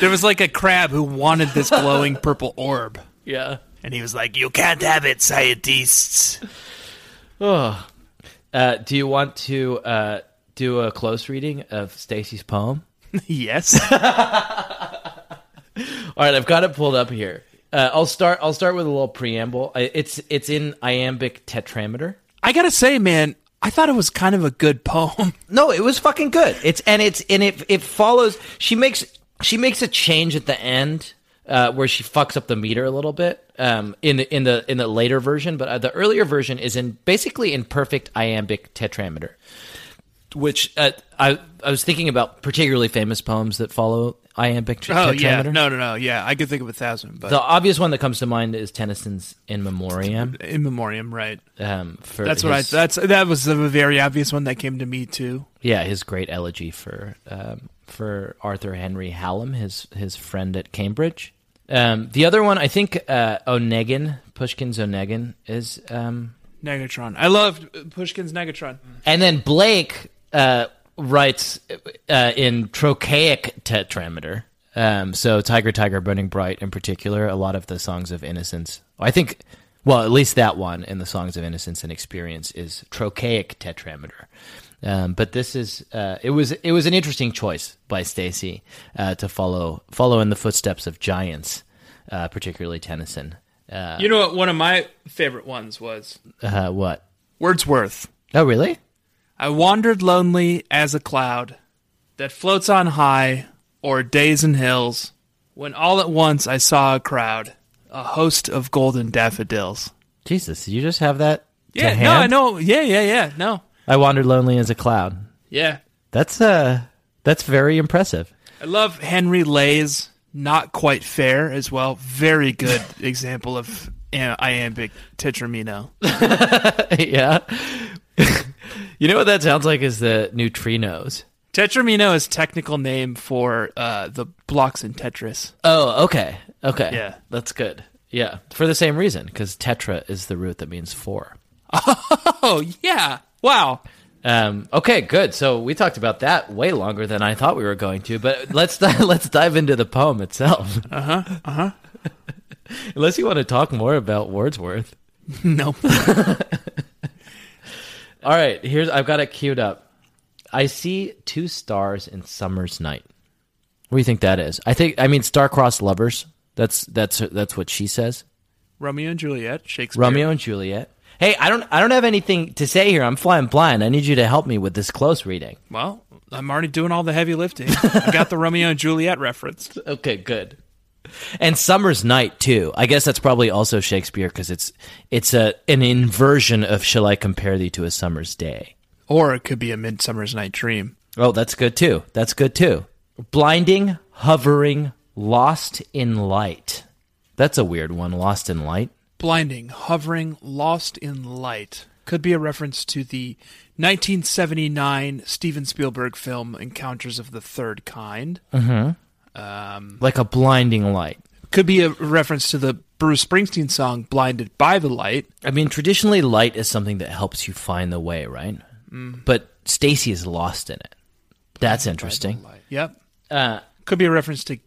There was like a crab who wanted this glowing purple orb. yeah. And he was like, You can't have it, scientists. Oh. Uh, do you want to uh, do a close reading of Stacey's poem? yes. All right, I've got it pulled up here. Uh, I'll start. I'll start with a little preamble. It's it's in iambic tetrameter. I gotta say, man, I thought it was kind of a good poem. No, it was fucking good. It's and it's and it it follows. She makes she makes a change at the end uh, where she fucks up the meter a little bit um, in the in the in the later version, but uh, the earlier version is in basically in perfect iambic tetrameter. Which uh, I I was thinking about particularly famous poems that follow iambic t- Oh yeah, tetrameter. no, no, no, yeah. I could think of a thousand, but The obvious one that comes to mind is Tennyson's "In Memoriam." in memoriam, right? Um, for That's what I. That's that was a very obvious one that came to me too. Yeah, his great elegy for um, for Arthur Henry Hallam, his his friend at Cambridge. Um, the other one, I think, uh, Onegin, Pushkin's Onegin, is, um, Negatron. I loved Pushkin's Negatron. and then Blake uh, writes uh, in trochaic tetrameter. Um, so Tiger, Tiger, Burning Bright, in particular, a lot of the songs of innocence. I think, well, at least that one in the songs of innocence and experience is trochaic tetrameter. Um, but this is uh, it was it was an interesting choice by Stacey uh, to follow follow in the footsteps of giants, uh, particularly Tennyson. Uh, You know what? One of my favorite ones was uh, what? Wordsworth. Oh, really? I wandered lonely as a cloud that floats on high o'er days and hills, when all at once I saw a crowd, a host of golden daffodils. Jesus, you just have that? to Yeah, no. I know. Yeah, yeah, yeah. No, I wandered lonely as a cloud. yeah. That's uh, that's very impressive. I love Henry Lay's "Not Quite Fair" as well. Very good example of iambic tetramino. yeah. you know what that sounds like is the neutrinos. Tetramino is technical name for uh, the blocks in Tetris. Oh, okay. Okay. Yeah. That's good. Yeah. For the same reason, because tetra is the root that means four. Oh yeah! Wow. Um, okay, good. So we talked about that way longer than I thought we were going to, but let's let's dive into the poem itself. Uh huh. Uh huh. Unless you want to talk more about Wordsworth. No. All right, here's I've got it queued up. I see two stars in summer's night. What do you think that is? I think I mean star-crossed lovers. That's that's that's what she says. Romeo and Juliet, Shakespeare. Romeo and Juliet. Hey, I don't I don't have anything to say here. I'm flying blind. I need you to help me with this close reading. Well, I'm already doing all the heavy lifting. I got the Romeo and Juliet reference. Okay, good. And Summer's Night too. I guess that's probably also Shakespeare because it's it's a an inversion of "Shall I compare thee to a summer's day." Or it could be a Midsummer's Night Dream. Oh, that's good too. That's good too. Blinding, hovering, lost in light. That's a weird one. Lost in light. Blinding, hovering, lost in light. Could be a reference to the 1979 Steven Spielberg film Encounters of the Third Kind. Mm-hmm. Um, like a blinding light. Could be a reference to the Bruce Springsteen song Blinded by the Light. I mean, traditionally, light is something that helps you find the way, right? Mm. But Stacey is lost in it. That's interesting. Yep. Uh, Could be a reference to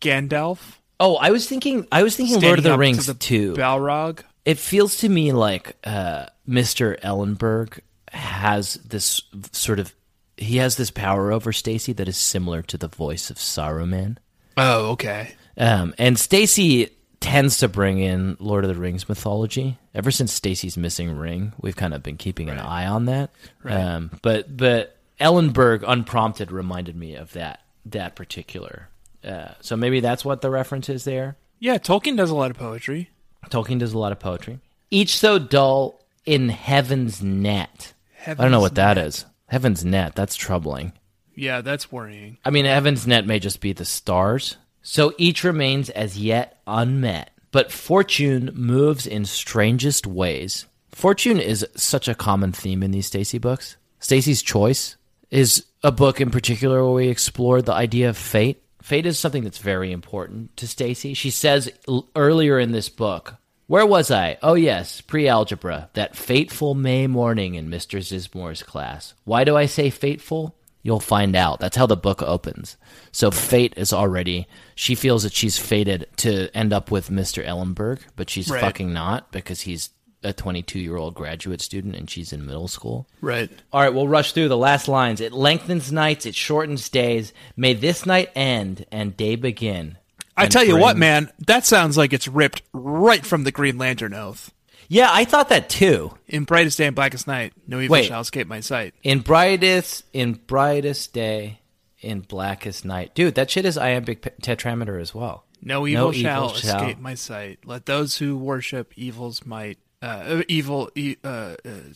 Gandalf. Oh, I was thinking. I was thinking standing Lord of the Rings to the too. Balrog. it feels to me like uh, Mr. Ellenberg has this sort of he has this power over Stacey that is similar to the voice of Saruman. Oh, okay. Um, and Stacey tends to bring in Lord of the Rings mythology. Ever since Stacey's missing ring, we've kind of been keeping an eye on that. Um, but but Ellenberg, unprompted, reminded me of that that particular. Uh, so maybe that's what the reference is there. Yeah, Tolkien does a lot of poetry. Tolkien does a lot of poetry. Each so dull in heaven's net. I don't know what that is. Heaven's net. That's troubling. Yeah, that's worrying. I mean, heaven's net may just be the stars. So each remains as yet unmet. But fortune moves in strangest ways. Fortune is such a common theme in these Stacey books. Stacey's Choice is a book in particular where we explore the idea of fate. Fate is something that's very important to Stacey. She says l- earlier in this book, where was I? Oh, yes, pre algebra, that fateful May morning in Mr. Zizmore's class. Why do I say fateful? You'll find out. That's how the book opens. So fate is already. She feels that she's fated to end up with Mr. Ellenberg, but she's Right. fucking not because he's a 22 year old graduate student and she's in middle school. Right. All right, we'll rush through the last lines. It lengthens nights, it shortens days. May this night end and day begin. I And tell you what, man, that sounds like it's ripped right from the Green Lantern Oath. Yeah, I thought that too. In brightest day and blackest night, no evil Wait. shall escape my sight. In brightest, in brightest day, in blackest night, dude. That shit is iambic tetrameter as well. No evil, No shall, evil shall. escape my sight. Let those who worship evil's might, uh, uh, evil, e- uh, uh,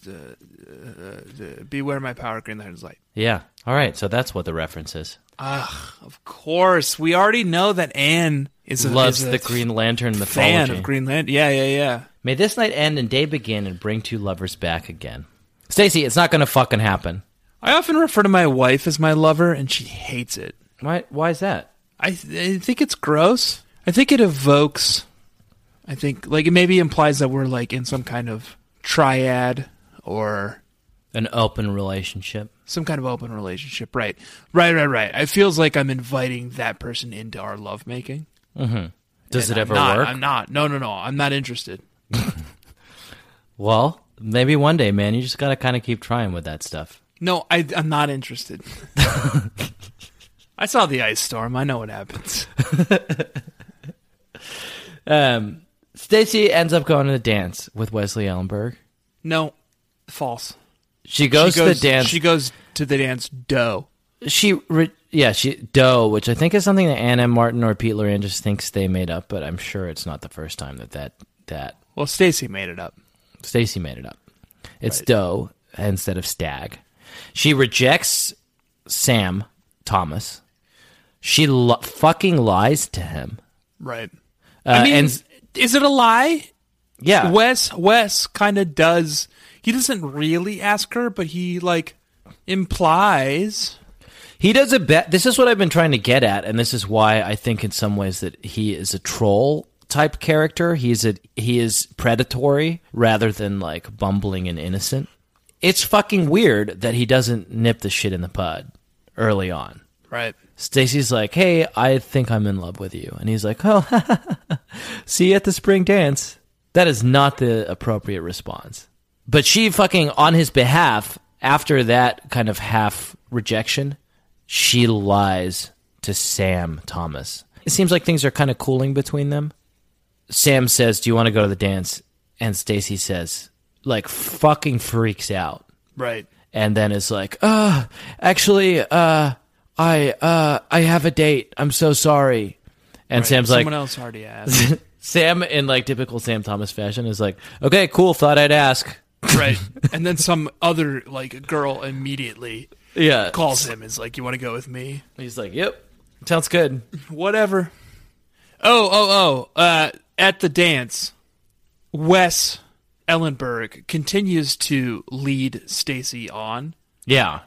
uh, uh, uh, beware my power, Green Lantern's light. Yeah. All right. So that's what the reference is. Of course, we already know that Anne is a, Loves is a the Green Lantern mythology. fan of Green Lantern. Yeah, yeah, yeah. May this night end and day begin and bring two lovers back again. Stacey, it's not gonna fucking happen. I often refer to my wife as my lover, and she hates it. Why? Why is that? I, I think it's gross. I think it evokes. I think like it maybe implies that we're like in some kind of triad or An open relationship. some kind of open relationship. Right, right, right, right. It feels like I'm inviting that person into our lovemaking. Does And it I'm ever not- work? I'm not. No, no, no. I'm not interested. Well, maybe one day, man. You just gotta kind of keep trying with that stuff. No, I, I'm not interested. I saw the ice storm. I know what happens. Um, Stacey ends up going to the dance with Wesley Ellenberg. No, false. She goes, she goes to the dance. She goes to the dance. Doe. she re- yeah she doe which i think is something that Anna martin or pete Loran just thinks they made up but i'm sure it's not the first time that that that Well, Stacey made it up. stacey made it up it's doe instead of stag she rejects sam thomas she lo- fucking lies to him Right. uh, I mean, and is it a lie? yeah Wes Wes kind of does. He doesn't really ask her, but he like implies. He does a bet. This is what I've been trying to get at, and this is why I think in some ways that he is a troll type character. He's a he is predatory rather than like bumbling and innocent. It's fucking weird that he doesn't nip the shit in the bud early on. Right. Stacey's like, "Hey, I think I'm in love with you," and he's like, "Oh, see you at the spring dance." That is not the appropriate response. But she fucking on his behalf after that kind of half rejection, she lies to Sam Thomas. It seems like things are kind of cooling between them. Sam says, "Do you want to go to the dance?" And Stacey says, like fucking freaks out Right. and then is like, "Uh, actually, uh, I, uh, I have a date. I'm so sorry." And Sam's like, someone else already asked. Sam, in like typical Sam Thomas fashion, is like, "Okay, cool. Thought I'd ask." right. And then some other like girl immediately Yeah, calls him. Is like, "You want to go with me?" He's like, "Yep, sounds good." Whatever. Oh, oh, oh. Uh, at the dance, Wes Ellenberg continues to lead Stacey on. Yeah,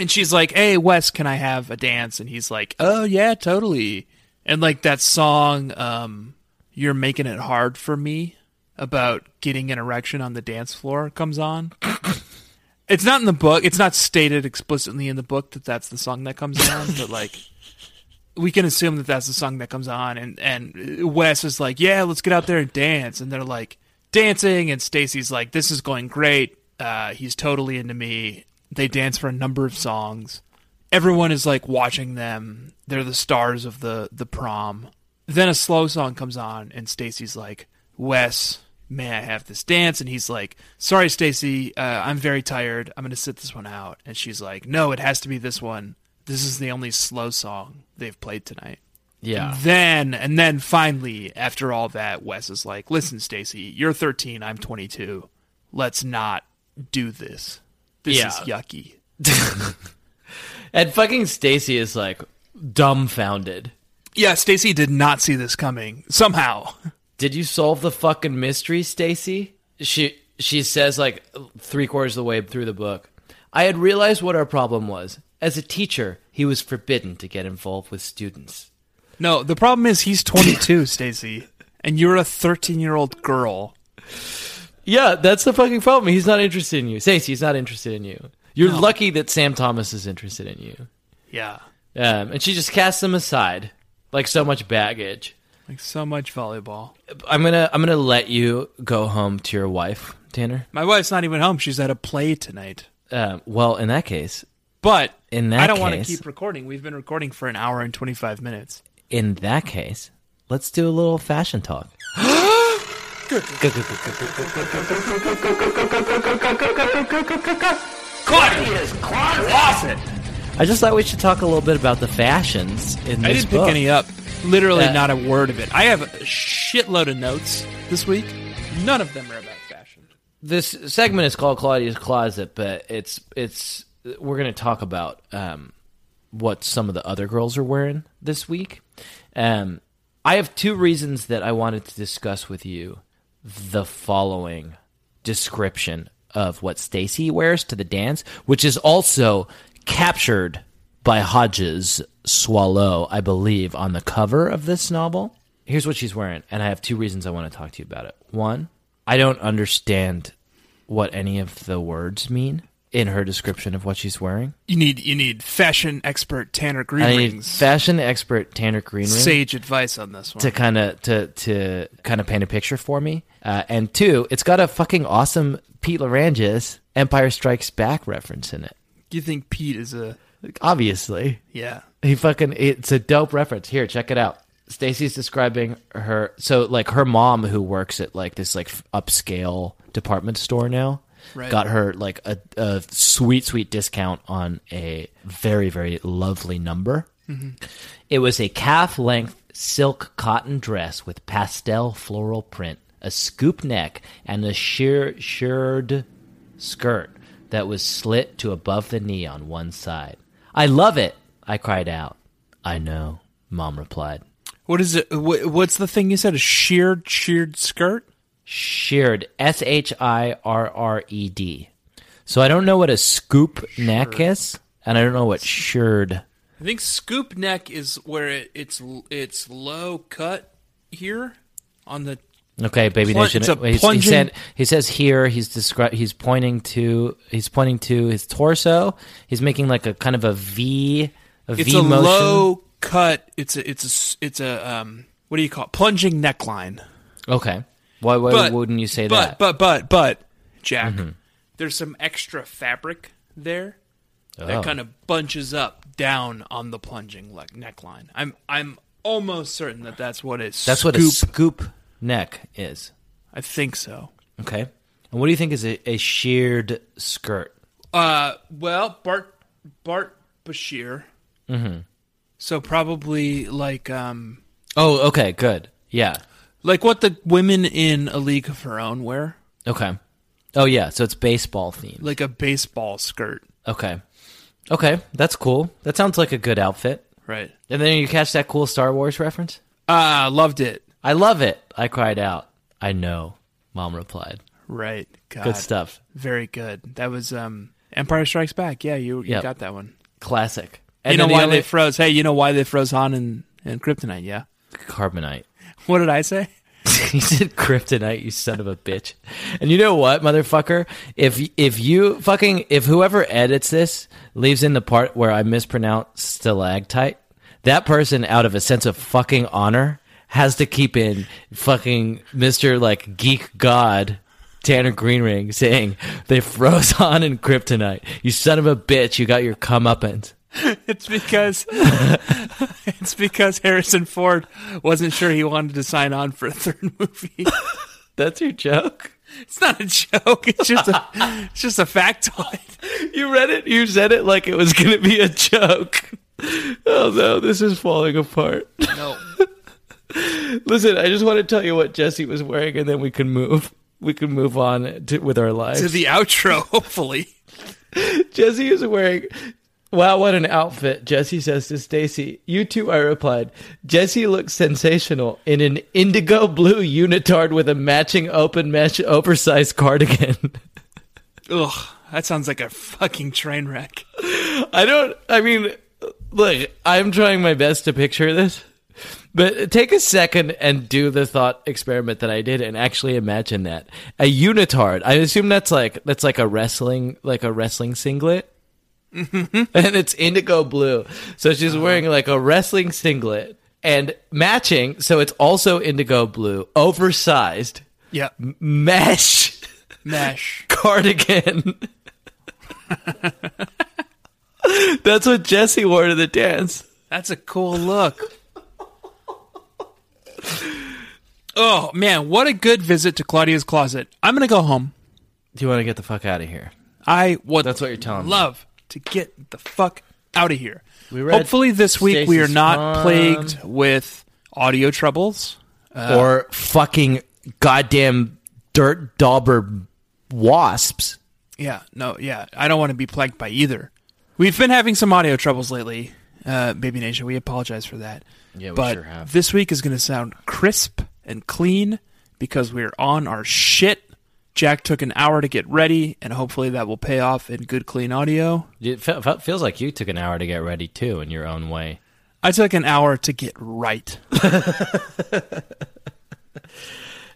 And she's like, "Hey, Wes, can I have a dance?" And he's like, "Oh yeah, totally." And like that song, um, "You're Making It Hard for Me," about getting an erection on the dance floor, comes on. it's not in the book. It's not stated explicitly in the book that that's the song that comes on, but like, we can assume that that's the song that comes on. And and Wes is like, "Yeah, let's get out there and dance." And they're like dancing, and Stacey's like, "This is going great." Uh, he's totally into me. They dance for a number of songs. Everyone is like watching them. They're the stars of the the prom. Then a slow song comes on, and Stacey's like, "Wes, may I have this dance?" And he's like, "Sorry, Stacey, uh, I'm very tired. I'm gonna sit this one out." And she's like, "No, it has to be this one. This is the only slow song they've played tonight." yeah. Then and then finally, after all that, Wes is like, "Listen, Stacey, you're 13. I'm 22. Let's not do this. This Yeah. is yucky." And fucking Stacey is like dumbfounded. Yeah, Stacey did not see this coming. Somehow. Did you solve the fucking mystery, Stacey? She she says like three quarters of the way through the book. I had realized what our problem was. As a teacher, he was forbidden to get involved with students. No, the problem is he's 22, Stacey, and you're a 13-year-old girl. Yeah, that's the fucking problem. He's not interested in you. Stacey, he's not interested in you. You're lucky that Sam Thomas is interested in you. Yeah. Um, and she just casts him aside like so much baggage. Like so much volleyball. I'm gonna I'm gonna let you go home to your wife, Tanner. My wife's not even home. She's at a play tonight. Um, well, in that case, But In that I don't want to case- keep recording. We've been recording for an hour and 25 minutes. in that case, let's do a little fashion talk. Claudia's closet. I just thought we should talk a little bit about the fashions in this I didn't pick any up. Literally Uh, not a word of it. I have a shitload of notes this week. None of them are about fashion. This segment is called Claudia's Closet, but it's it's we're going to talk about um, what some of the other girls are wearing this week. Um, I have two reasons that I wanted to discuss with you the following description of what Stacey wears to the dance, which is also captured by Hodges Soileau, I believe, on the cover of this novel. Here's what she's wearing, and I have two reasons I want to talk to you about it. One, I don't understand what any of the words mean in her description of what she's wearing. You need you need fashion expert Tanner I need Greenrings fashion expert Tanner Greenring sage advice on this one. to kind of to to kind of paint a picture for me. Uh, and two, it's got a fucking awesome Pete Lerangis Empire Strikes Back reference in it. Do you think Pete is a Obviously, yeah? he fucking it's a dope reference. Here, check it out. Stacey's describing her so like her mom who works at like this like upscale department store now Right. got her like a, a sweet sweet discount on a very very lovely number. Mm-hmm. It was a calf length silk cotton dress with pastel floral print, a scoop neck, and a sheer shirred skirt that was slit to above the knee on one side. I love it, I cried out. I know, Mom replied. What is it? What's the thing you said? A sheared sheared skirt? Sheared, S H I R R E D. So I don't know what a scoop neck is, and I don't know what shirred. I think scoop neck is where it, it's it's low cut here on the Okay, baby Plun- nation. it's a He's- he plunging- said he says here he's descri- he's pointing to he's pointing to his torso. He's making like a kind of a V a it's V a motion. low cut. It's a it's a it's a um what do you call it? plunging neckline? Okay. Why, why But- wouldn't you say But that? Mm-hmm. but but but Jack, there's some extra fabric there Oh. that kind of bunches up down on the plunging like neckline. I'm I'm almost certain that that's what it's. That's what a scoop neck is. I think so. Okay. And what do you think is a, a sheared skirt? Uh, well, Bart Bart Bashir. Mm-hmm. So probably like um Oh, okay, good. Yeah. Like what the women in A League of Her Own wear, Okay. Oh yeah, so it's baseball themed. like a baseball skirt, Okay. Okay, that's cool. That sounds like a good outfit. right? And then you catch that cool Star Wars reference? Ah, loved it. I love it. I cried out. I know, mom replied. Right, God, Good stuff. Very good. That was um Empire Strikes Back. Yeah, you you Yep. got that one. Classic. you know then the why only- they froze? Hey, you know why they froze Han and and Kryptonite? Yeah. carbonite. What did I say? he said kryptonite, you son of a bitch. And you know what, motherfucker? If if you fucking if whoever edits this leaves in the part where I mispronounce stalactite, that person out of a sense of fucking honor has to keep in fucking Mr. like geek god Tanner Greenring saying they froze on in kryptonite. You son of a bitch, you got your comeuppance. It's because it's because Harrison Ford wasn't sure he wanted to sign on for a third movie. That's your joke. It's not a joke. It's just a it's just a factoid. You read it. You said it like it was going to be a joke. Oh no, this is falling apart. No. Listen, I just want to tell you what Jessi was wearing, and then we can move. We can move on to, with our lives. To the outro, hopefully. Jessi is wearing. Wow, what an outfit! Jessi says to Stacey. You too, I replied. Jessi looks sensational in an indigo blue unitard with a matching open mesh oversized cardigan. Ugh, that sounds like a fucking train wreck. I don't. I mean, look, I'm trying my best to picture this, but take a second and do the thought experiment that I did, and actually imagine that a unitard. I assume that's like that's like a wrestling like a wrestling singlet, and it's indigo blue. So she's uh-huh. wearing like a wrestling singlet and matching, so it's also indigo blue, oversized Yeah. mesh Mesh. cardigan. That's what Jessi wore to the dance. That's a cool look. oh man, what a good visit to Claudia's closet. I'm gonna go home. Do you want to get the fuck out of here? I would That's what you're telling me. love to get the fuck out of here. We Hopefully this week we are not Farm. plagued with audio troubles. or fucking goddamn dirt dauber wasps. Yeah, no, yeah. I don't want to be plagued by either. We've been having some audio troubles lately, uh, Baby Nation. We apologize for that. Yeah, we but sure have. this week is going to sound crisp and clean because we're on our shit. Jack took an hour to get ready, and hopefully that will pay off in good, clean audio. It fe- fe- feels like you took an hour to get ready too, in your own way. I took an hour to get right.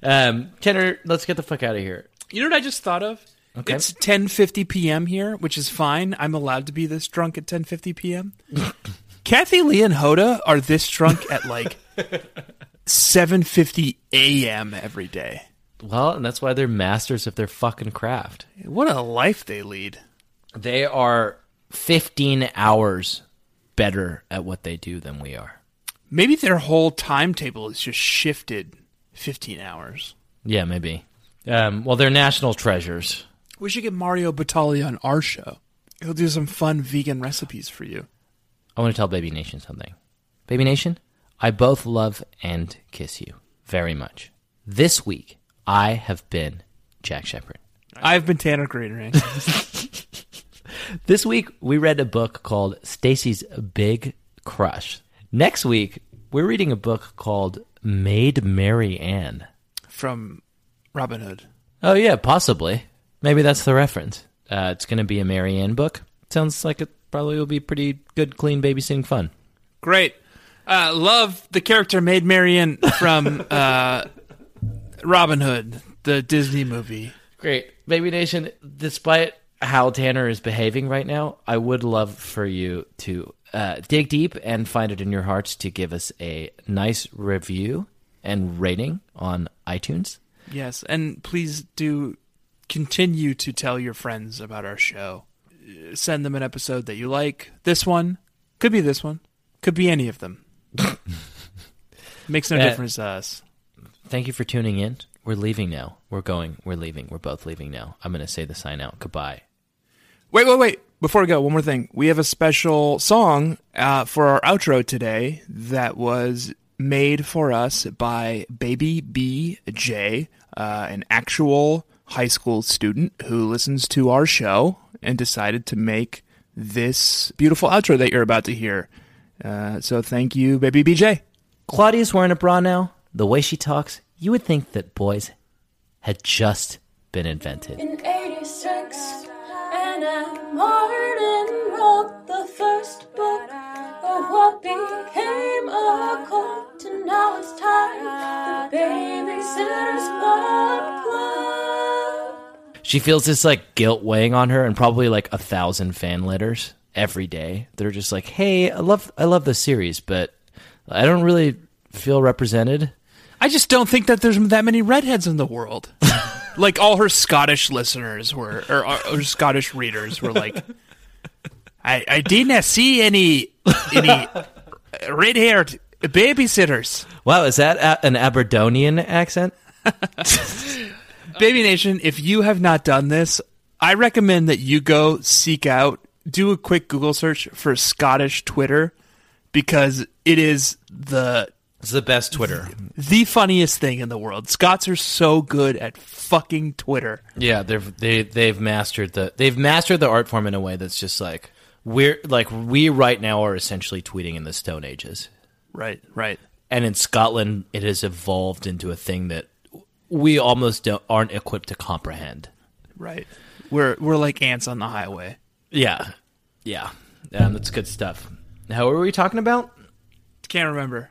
Um, Tanner, let's get the fuck out of here. You know what I just thought of? Okay. It's 10:50 p.m. here, which is fine. I'm allowed to be this drunk at 10:50 p.m. Kathie Lee and Hoda are this drunk at like 7:50 a.m. every day. Well, and that's why they're masters of their fucking craft. What a life they lead. They are 15 hours better at what they do than we are. Maybe their whole timetable is just shifted 15 hours. Yeah, maybe. Um, well, they're national treasures. We should get Mario Batali on our show. He'll do some fun vegan recipes for you. I want to tell Baby Nation something. Baby Nation, I both love and kiss you very much. This week, I have been Jack Shepherd. I've been Tanner Gradering. This week, we read a book called Stacy's Big Crush. Next week, we're reading a book called Maid Mary Anne. from Robin Hood. Oh, yeah, possibly. Maybe that's the reference. Uh, it's going to be a Mary Anne book. Sounds like it probably will be pretty good, clean babysitting fun. Great. Uh, love the character Maid Marian from uh, Robin Hood, the Disney movie. Great. Baby Nation, despite how Tanner is behaving right now, I would love for you to uh, dig deep and find it in your hearts to give us a nice review and rating on iTunes. Yes, and please do continue to tell your friends about our show. Send them an episode that you like. This one could be this one, could be any of them. Makes no Uh, difference to us. Thank you for tuning in. We're leaving now. We're going. We're leaving. We're both leaving now. I'm going to say the sign out. Goodbye. Wait, wait, wait. Before we go, one more thing. We have a special song uh, for our outro today that was made for us by Baby BJ, uh, an actual high school student who listens to our show and decided to make this beautiful outro that you're about to hear. Uh, so thank you, Baby BJ. Claudia's wearing a bra now. The way she talks, you would think that boys had just been invented. In 86, Anna Martin wrote the first book of what became a cult, and now it's time the Babysitter's Club. She feels this like guilt weighing on her, and probably like a thousand fan letters every day. They're just like, "Hey, I love, I love the series, but I don't really feel represented." I just don't think that there's that many redheads in the world. like all her Scottish listeners were, or, or, or Scottish readers were like, I, I didn't see any any red haired babysitters. Wow, is that a- an Aberdonian accent? Baby Nation, if you have not done this, I recommend that you go seek out, do a quick Google search for Scottish Twitter because it is the It's the best Twitter. the funniest thing in the world. Scots are so good at fucking Twitter. Yeah, they've they they've mastered the they've mastered the art form in a way that's just like we're like we right now are essentially tweeting in the Stone Ages, Right, right. and in Scotland it has evolved into a thing that we almost don't, aren't equipped to comprehend. Right. We're we're like ants on the highway. Yeah, yeah, um, that's good stuff. How were we talking about? Can't remember.